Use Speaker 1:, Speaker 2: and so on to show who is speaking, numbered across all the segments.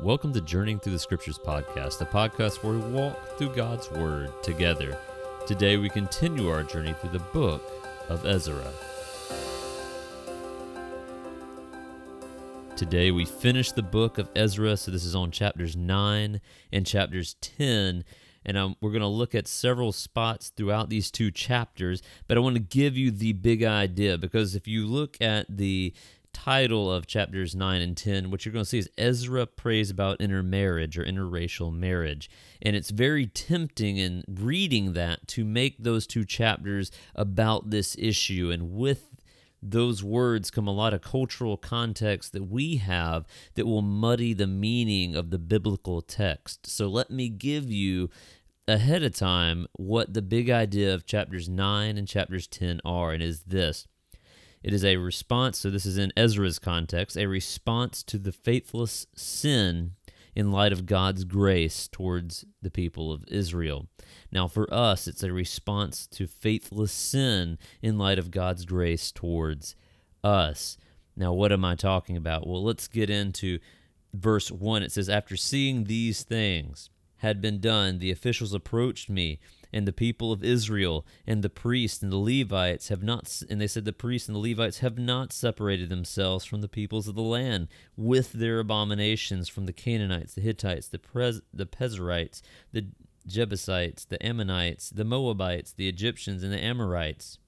Speaker 1: Welcome to Journeying Through the Scriptures podcast, a podcast where we walk through God's Word together. Today we continue our journey through the book of Ezra. Today we finish the book of Ezra, so this is on chapters 9 and chapters 10. And um, we're going to look at several spots throughout these two chapters, but I want to give you the big idea because if you look at the title of chapters 9 and 10, what you're going to see is Ezra prays about intermarriage or interracial marriage. And it's very tempting in reading that to make those two chapters about this issue. And with those words come a lot of cultural context that we have that will muddy the meaning of the biblical text. So let me give you ahead of time what the big idea of chapters 9 and chapters 10 are, and is this it is a response, so this is in Ezra's context, a response to the faithless sin in light of God's grace towards the people of Israel. Now, for us, it's a response to faithless sin in light of God's grace towards us. Now, what am I talking about? Well, let's get into verse 1. It says, After seeing these things had been done, the officials approached me and the people of Israel and the priests and the Levites have not and they said the priests and the Levites have not separated themselves from the peoples of the land with their abominations from the Canaanites the Hittites the Prez, the Perizzites the Jebusites the Ammonites the Moabites the Egyptians and the Amorites.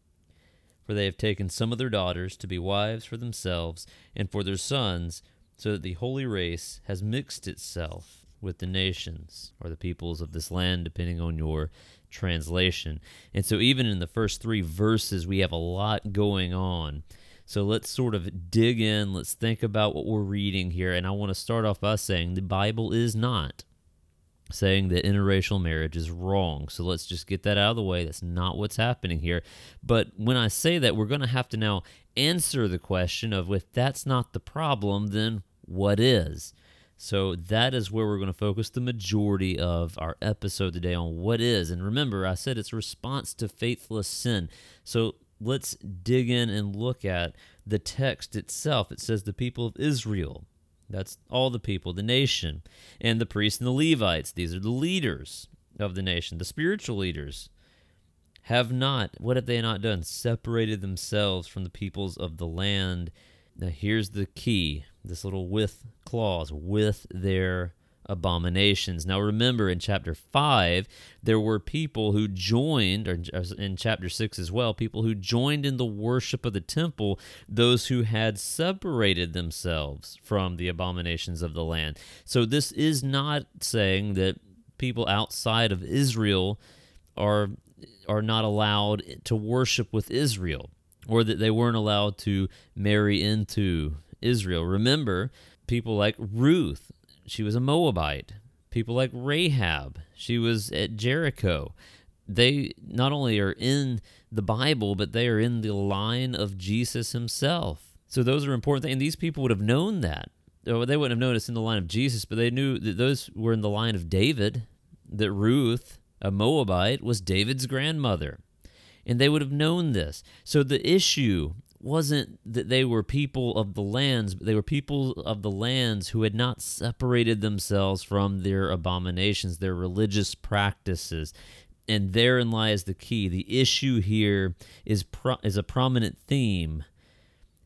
Speaker 1: For they have taken some of their daughters to be wives for themselves and for their sons so that the holy race has mixed itself with the nations or the peoples of this land depending on your translation. And so, even in the first three verses, we have a lot going on. So, let's sort of dig in. Let's think about what we're reading here. And I want to start off by saying the Bible is not saying that interracial marriage is wrong. So, let's just get that out of the way. That's not what's happening here. But when I say that, we're going to have to now answer the question of if that's not the problem, then what is? So that is where we're going to focus the majority of our episode today on what is. And remember, I said it's response to faithless sin. So let's dig in and look at the text itself. It says the people of Israel. That's all the people, the nation, and the priests and the Levites. These are the leaders of the nation, the spiritual leaders. Have not, what have they not done? Separated themselves from the peoples of the land. Now, here's the key this little with clause, with their abominations. Now remember in chapter 5 there were people who joined or in chapter 6 as well, people who joined in the worship of the temple, those who had separated themselves from the abominations of the land. So this is not saying that people outside of Israel are are not allowed to worship with Israel or that they weren't allowed to marry into Israel. Remember, people like Ruth, she was a Moabite. People like Rahab, she was at Jericho. They not only are in the Bible, but they are in the line of Jesus himself. So those are important things. And these people would have known that. Oh, they wouldn't have noticed in the line of Jesus, but they knew that those were in the line of David, that Ruth, a Moabite, was David's grandmother. And they would have known this. So the issue wasn't that they were people of the lands, but they were people of the lands who had not separated themselves from their abominations, their religious practices. And therein lies the key. The issue here is pro- is a prominent theme,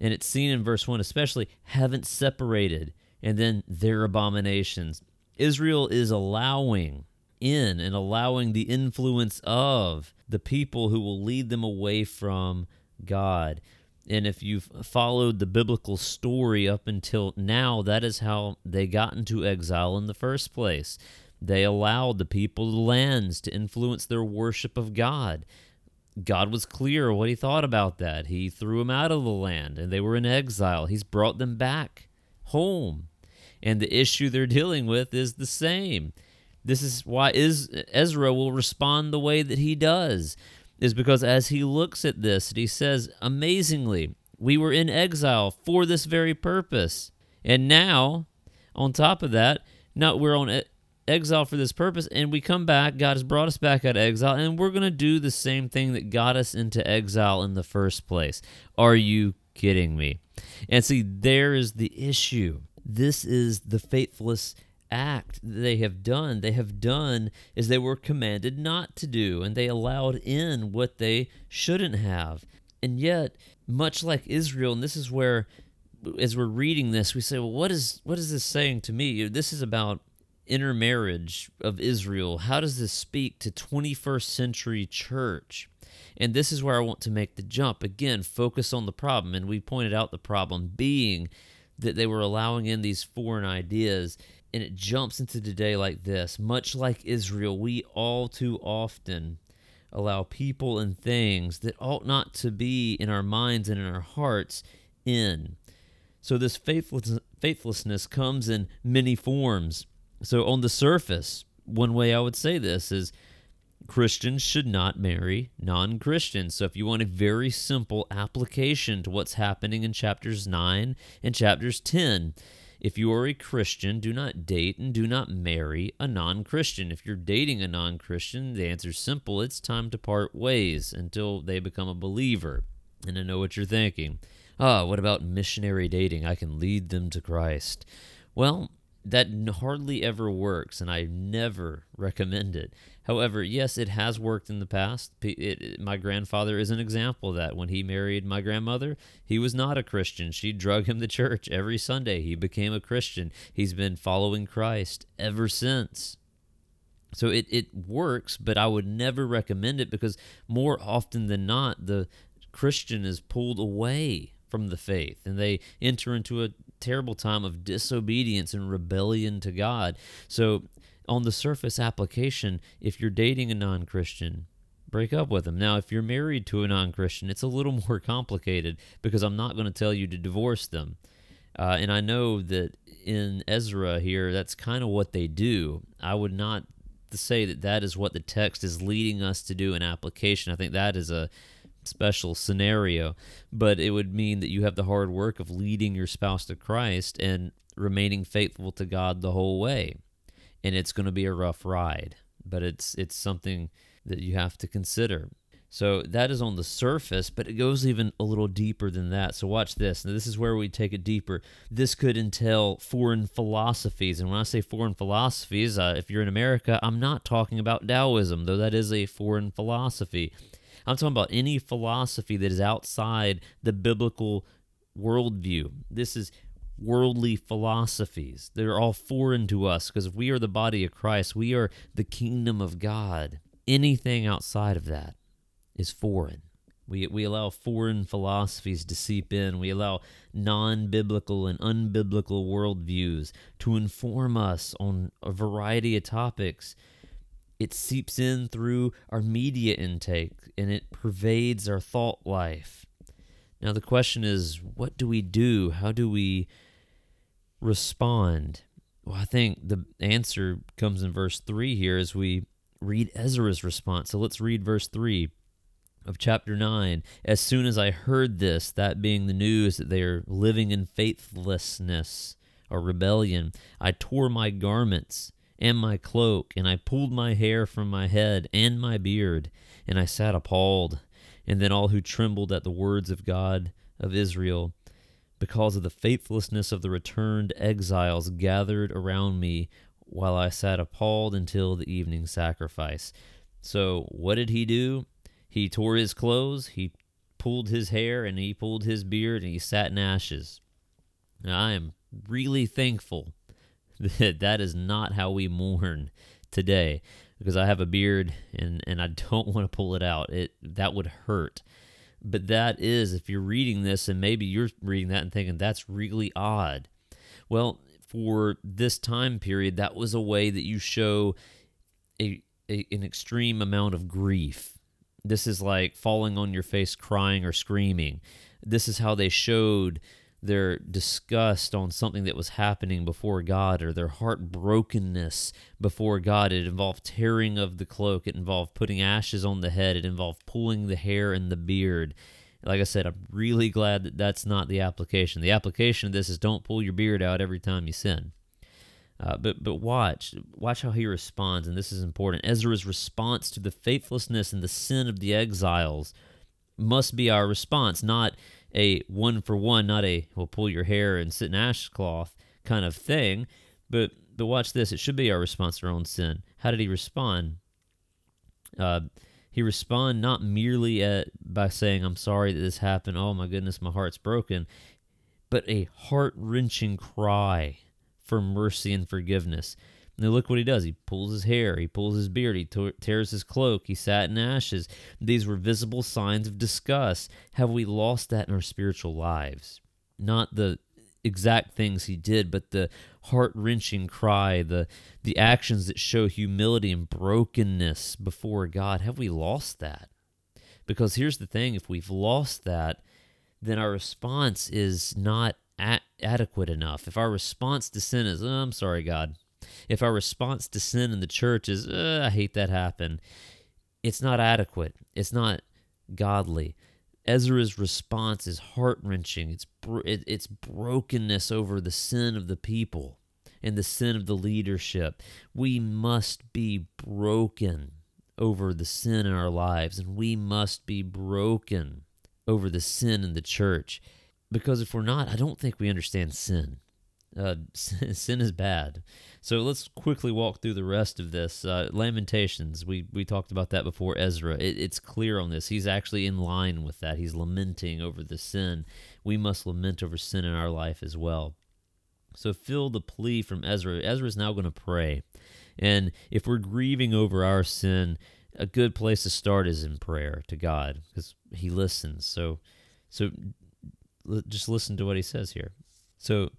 Speaker 1: and it's seen in verse 1 especially, haven't separated, and then their abominations. Israel is allowing in and allowing the influence of the people who will lead them away from God. And if you've followed the biblical story up until now, that is how they got into exile in the first place. They allowed the people of the lands to influence their worship of God. God was clear what he thought about that. He threw them out of the land and they were in exile. He's brought them back home. And the issue they're dealing with is the same. This is why is Ezra will respond the way that he does is because as he looks at this, he says, Amazingly, we were in exile for this very purpose. And now, on top of that, now we're on exile for this purpose, and we come back. God has brought us back out of exile, and we're going to do the same thing that got us into exile in the first place. Are you kidding me? And see, there is the issue. This is the faithless act they have done, they have done as they were commanded not to do, and they allowed in what they shouldn't have. And yet, much like Israel, and this is where as we're reading this, we say, well, what is what is this saying to me? This is about intermarriage of Israel. How does this speak to 21st century church? And this is where I want to make the jump. Again, focus on the problem. And we pointed out the problem being that they were allowing in these foreign ideas. And it jumps into today like this. Much like Israel, we all too often allow people and things that ought not to be in our minds and in our hearts in. So this faithlessness comes in many forms. So on the surface, one way I would say this is Christians should not marry non Christians. So, if you want a very simple application to what's happening in chapters 9 and chapters 10, if you are a Christian, do not date and do not marry a non Christian. If you're dating a non Christian, the answer is simple it's time to part ways until they become a believer. And I know what you're thinking. Ah, what about missionary dating? I can lead them to Christ. Well, that hardly ever works, and I never recommend it. However, yes, it has worked in the past. It, it, my grandfather is an example of that. When he married my grandmother, he was not a Christian. She drug him to church every Sunday. He became a Christian. He's been following Christ ever since. So it, it works, but I would never recommend it because more often than not, the Christian is pulled away from the faith and they enter into a terrible time of disobedience and rebellion to God. So on the surface application, if you're dating a non Christian, break up with them. Now, if you're married to a non Christian, it's a little more complicated because I'm not going to tell you to divorce them. Uh, and I know that in Ezra here, that's kind of what they do. I would not say that that is what the text is leading us to do in application. I think that is a special scenario, but it would mean that you have the hard work of leading your spouse to Christ and remaining faithful to God the whole way and it's going to be a rough ride, but it's it's something that you have to consider. So that is on the surface, but it goes even a little deeper than that. So watch this. Now, this is where we take it deeper. This could entail foreign philosophies. And when I say foreign philosophies, uh, if you're in America, I'm not talking about Taoism, though that is a foreign philosophy. I'm talking about any philosophy that is outside the biblical worldview. This is worldly philosophies. They're all foreign to us because we are the body of Christ, we are the kingdom of God. Anything outside of that is foreign. We, we allow foreign philosophies to seep in. We allow non biblical and unbiblical worldviews to inform us on a variety of topics. It seeps in through our media intake and it pervades our thought life. Now, the question is what do we do? How do we respond? Well, I think the answer comes in verse 3 here as we read Ezra's response. So let's read verse 3 of chapter 9. As soon as I heard this, that being the news that they are living in faithlessness or rebellion, I tore my garments and my cloak, and I pulled my hair from my head and my beard, and I sat appalled. And then all who trembled at the words of God of Israel because of the faithlessness of the returned exiles gathered around me while I sat appalled until the evening sacrifice. So, what did he do? He tore his clothes, he pulled his hair, and he pulled his beard, and he sat in ashes. Now, I am really thankful that is not how we mourn today because I have a beard and, and I don't want to pull it out. It that would hurt. But that is, if you're reading this and maybe you're reading that and thinking that's really odd. Well, for this time period, that was a way that you show a, a an extreme amount of grief. This is like falling on your face, crying or screaming. This is how they showed their disgust on something that was happening before God or their heartbrokenness before God. It involved tearing of the cloak, it involved putting ashes on the head, it involved pulling the hair and the beard. Like I said, I'm really glad that that's not the application. The application of this is don't pull your beard out every time you sin. Uh, but but watch watch how he responds, and this is important. Ezra's response to the faithlessness and the sin of the exiles must be our response, not a one for one, not a well pull your hair and sit in ashcloth kind of thing, but but watch this. It should be our response to our own sin. How did he respond? Uh, he responded not merely at, by saying, I'm sorry that this happened. Oh my goodness, my heart's broken. But a heart wrenching cry for mercy and forgiveness. Now look what he does. He pulls his hair, he pulls his beard, he tears his cloak, he sat in ashes. These were visible signs of disgust. Have we lost that in our spiritual lives? Not the exact things he did, but the heart wrenching cry, the the actions that show humility and brokenness before God. Have we lost that? Because here's the thing: if we've lost that, then our response is not adequate enough. If our response to sin is, oh, "I'm sorry, God," if our response to sin in the church is, "I hate that happened," it's not adequate. It's not godly. Ezra's response is heart wrenching. It's bro- it, it's brokenness over the sin of the people and the sin of the leadership. We must be broken over the sin in our lives, and we must be broken over the sin in the church. Because if we're not, I don't think we understand sin. Uh, sin is bad. So let's quickly walk through the rest of this. Uh, Lamentations, we, we talked about that before Ezra. It, it's clear on this. He's actually in line with that. He's lamenting over the sin. We must lament over sin in our life as well. So fill the plea from Ezra. Ezra is now going to pray. And if we're grieving over our sin, a good place to start is in prayer to God because he listens. So so just listen to what he says here. So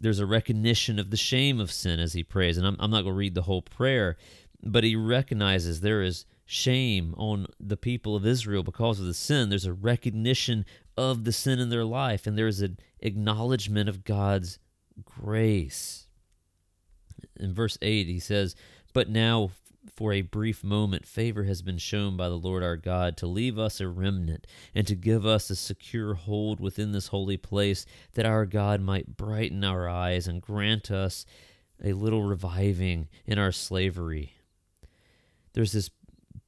Speaker 1: there's a recognition of the shame of sin as he prays. And I'm, I'm not going to read the whole prayer, but he recognizes there is shame on the people of Israel because of the sin. There's a recognition of the sin in their life, and there's an acknowledgement of God's grace. In verse 8, he says, But now for a brief moment, favor has been shown by the Lord our God to leave us a remnant and to give us a secure hold within this holy place, that our God might brighten our eyes and grant us a little reviving in our slavery. There's this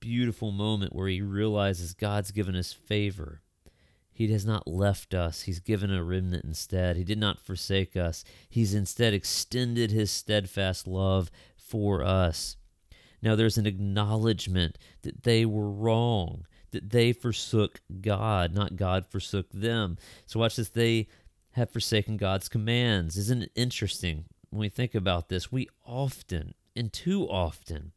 Speaker 1: beautiful moment where he realizes God's given us favor. He has not left us. He's given a remnant instead. He did not forsake us. He's instead extended his steadfast love for us. Now there's an acknowledgement that they were wrong, that they forsook God, not God forsook them. So watch this. They have forsaken God's commands. Isn't it interesting when we think about this? We often, and too often,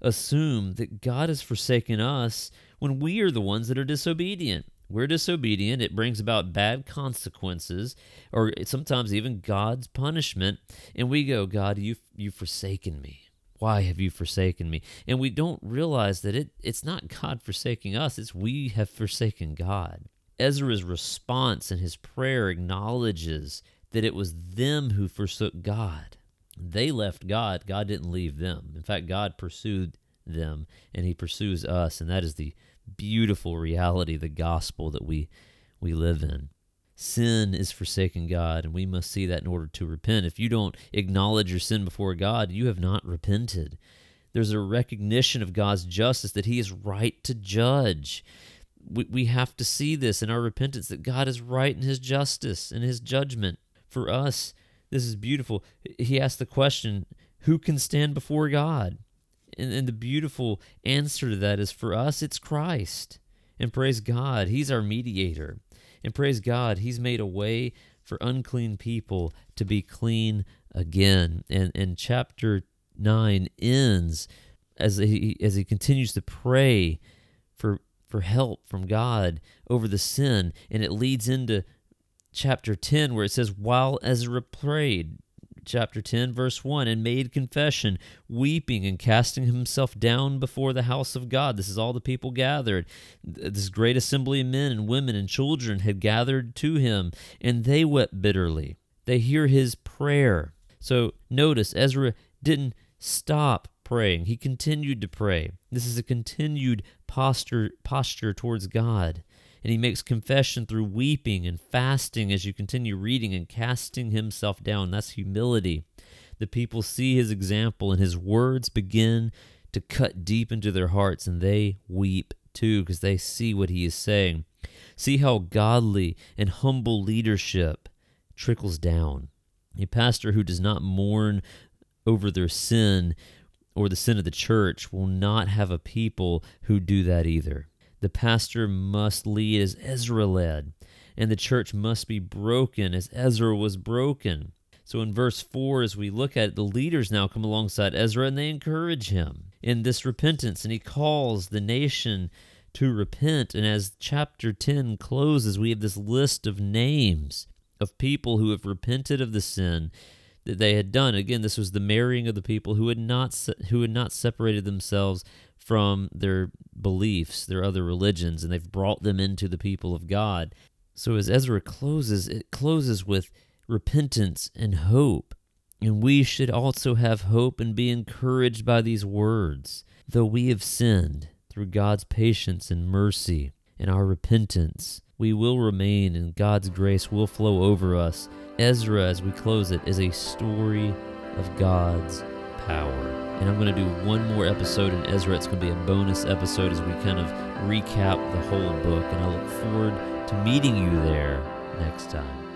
Speaker 1: assume that God has forsaken us when we are the ones that are disobedient. We're disobedient. It brings about bad consequences, or sometimes even God's punishment. And we go, God, you've, you've forsaken me. Why have you forsaken me? And we don't realize that it, it's not God forsaking us, it's we have forsaken God. Ezra's response and his prayer acknowledges that it was them who forsook God. They left God, God didn't leave them. In fact, God pursued them and he pursues us, and that is the beautiful reality, the gospel that we we live in. Sin is forsaking God, and we must see that in order to repent. If you don't acknowledge your sin before God, you have not repented. There's a recognition of God's justice that He is right to judge. We, we have to see this in our repentance that God is right in His justice and His judgment. For us, this is beautiful. He asked the question who can stand before God? And, and the beautiful answer to that is for us, it's Christ. And praise God, He's our mediator. And praise God, He's made a way for unclean people to be clean again. And, and chapter 9 ends as he, as he continues to pray for, for help from God over the sin. And it leads into chapter 10 where it says, While Ezra prayed, chapter 10, verse 1, and made confession, weeping and casting himself down before the house of God. This is all the people gathered. This great assembly of men and women and children had gathered to him, and they wept bitterly. They hear his prayer. So notice, Ezra didn't stop praying. He continued to pray. This is a continued posture posture towards God and he makes confession through weeping and fasting as you continue reading and casting himself down. That's humility. The people see his example, and his words begin to cut deep into their hearts, and they weep too because they see what he is saying. See how godly and humble leadership trickles down. A pastor who does not mourn over their sin or the sin of the church will not have a people who do that either. The pastor must lead as Ezra led, and the church must be broken as Ezra was broken. So in verse 4, as we look at it, the leaders now come alongside Ezra and they encourage him in this repentance, and he calls the nation to repent. And as chapter 10 closes, we have this list of names of people who have repented of the sin that they had done. Again, this was the marrying of the people who had not who had not separated themselves from their beliefs, their other religions, and they've brought them into the people of God. So as Ezra closes, it closes with repentance, and hope. And we should also have hope and be encouraged by these words. Though we have sinned, through God's patience and mercy and our repentance, we will remain and God's grace will flow over us. Ezra, as we close it, is a story of God's power. And I'm going to do one more episode in Ezra. It's going to be a bonus episode as we kind of recap the whole book. And I look forward to meeting you there next time.